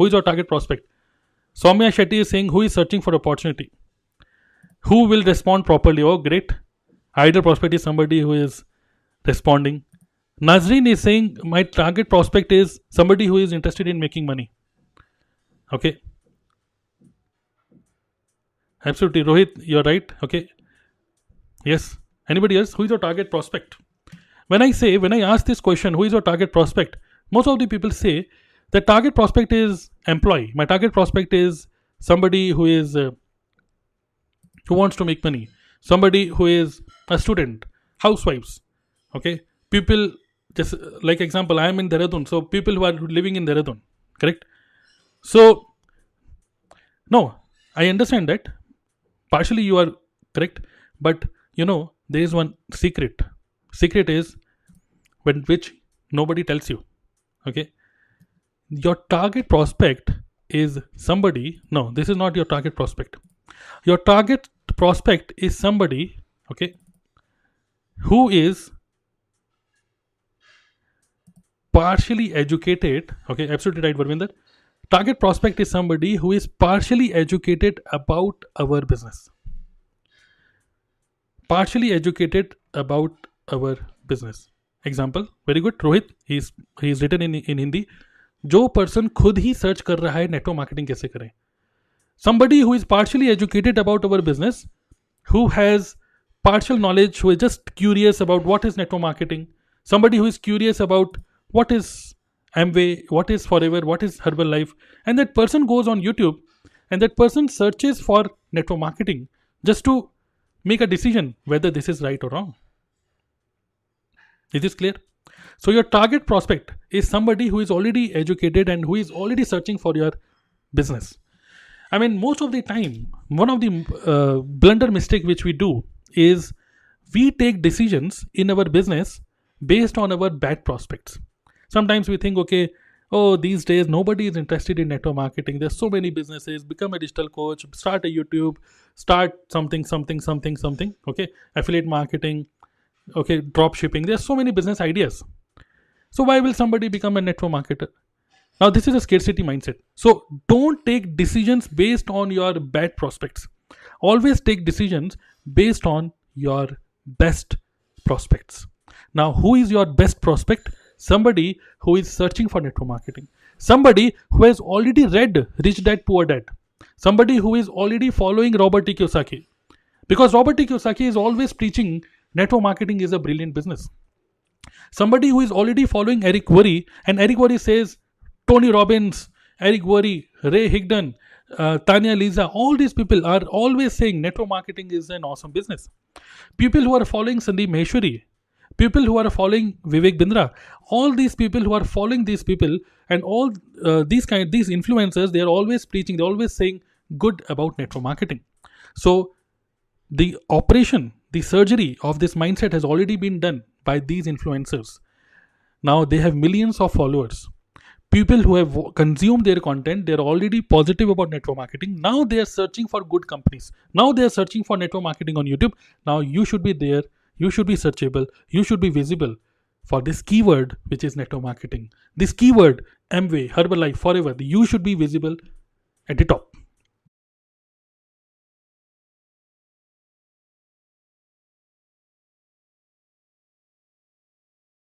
Who is your target prospect? Soumya Shetty is saying, Who is searching for opportunity? Who will respond properly? Oh, great. Ideal prospect is somebody who is responding. Nazreen is saying, My target prospect is somebody who is interested in making money. Okay. Absolutely. Rohit, you're right. Okay. Yes. Anybody else? Who is your target prospect? When I say, when I ask this question, who is your target prospect? Most of the people say the target prospect is employee. My target prospect is somebody who is uh, who wants to make money. Somebody who is a student, housewives. Okay. People just like example, I am in Dehradun. So people who are living in Dehradun, correct? So no, I understand that. Partially you are correct, but you know there is one secret secret is when which nobody tells you okay your target prospect is somebody no this is not your target prospect. Your target prospect is somebody okay who is partially educated okay absolutely right Varvinder target prospect is somebody who is partially educated about our business. Partially educated about our business. Example very good Rohit he's he's written in in Hindi. जो person खुद ही search कर रहा है network marketing कैसे करें। Somebody who is partially educated about our business who has partial knowledge who is just curious about what is network marketing somebody who is curious about what is Amway what is forever what is Herbalife and that person goes on YouTube and that person search is for network marketing just to make a decision whether this is right or wrong is is clear So your target prospect is somebody who is already educated and who is already searching for your business. I mean, most of the time, one of the uh, blunder mistake which we do is we take decisions in our business based on our bad prospects. Sometimes we think, okay, oh, these days nobody is interested in network marketing. There's so many businesses. Become a digital coach, start a YouTube, start something, something, something, something. Okay, affiliate marketing, okay drop shipping there's so many business ideas so why will somebody become a network marketer? Now this is a scarcity mindset. So don't take decisions based on your bad prospects. Always take decisions based on your best prospects. Now who is your best prospect? Somebody who is searching for network marketing. Somebody who has already read rich dad poor dad. Somebody who is already following robert t kiyosaki. Because robert t kiyosaki is always preaching network marketing is a brilliant business somebody who is already following eric worre and eric worre says tony robbins eric worre ray higdon uh, Tanya Aliza, all these people are always saying network marketing is an awesome business. People who are following Sandeep Maheshwari, people who are following Vivek Bindra, all these people who are following these people and all uh, these kind these influencers, they are always preaching, they're always saying good about network marketing. So the operation the surgery of this mindset has already been done by these influencers. Now they have millions of followers. People who have consumed their content, they're already positive about network marketing. Now they are searching for good companies. Now they are searching for network marketing on YouTube. Now you should be there. You should be searchable. You should be visible for this keyword, which is network marketing. This keyword, Amway, Herbalife, Forever, you should be visible at the top.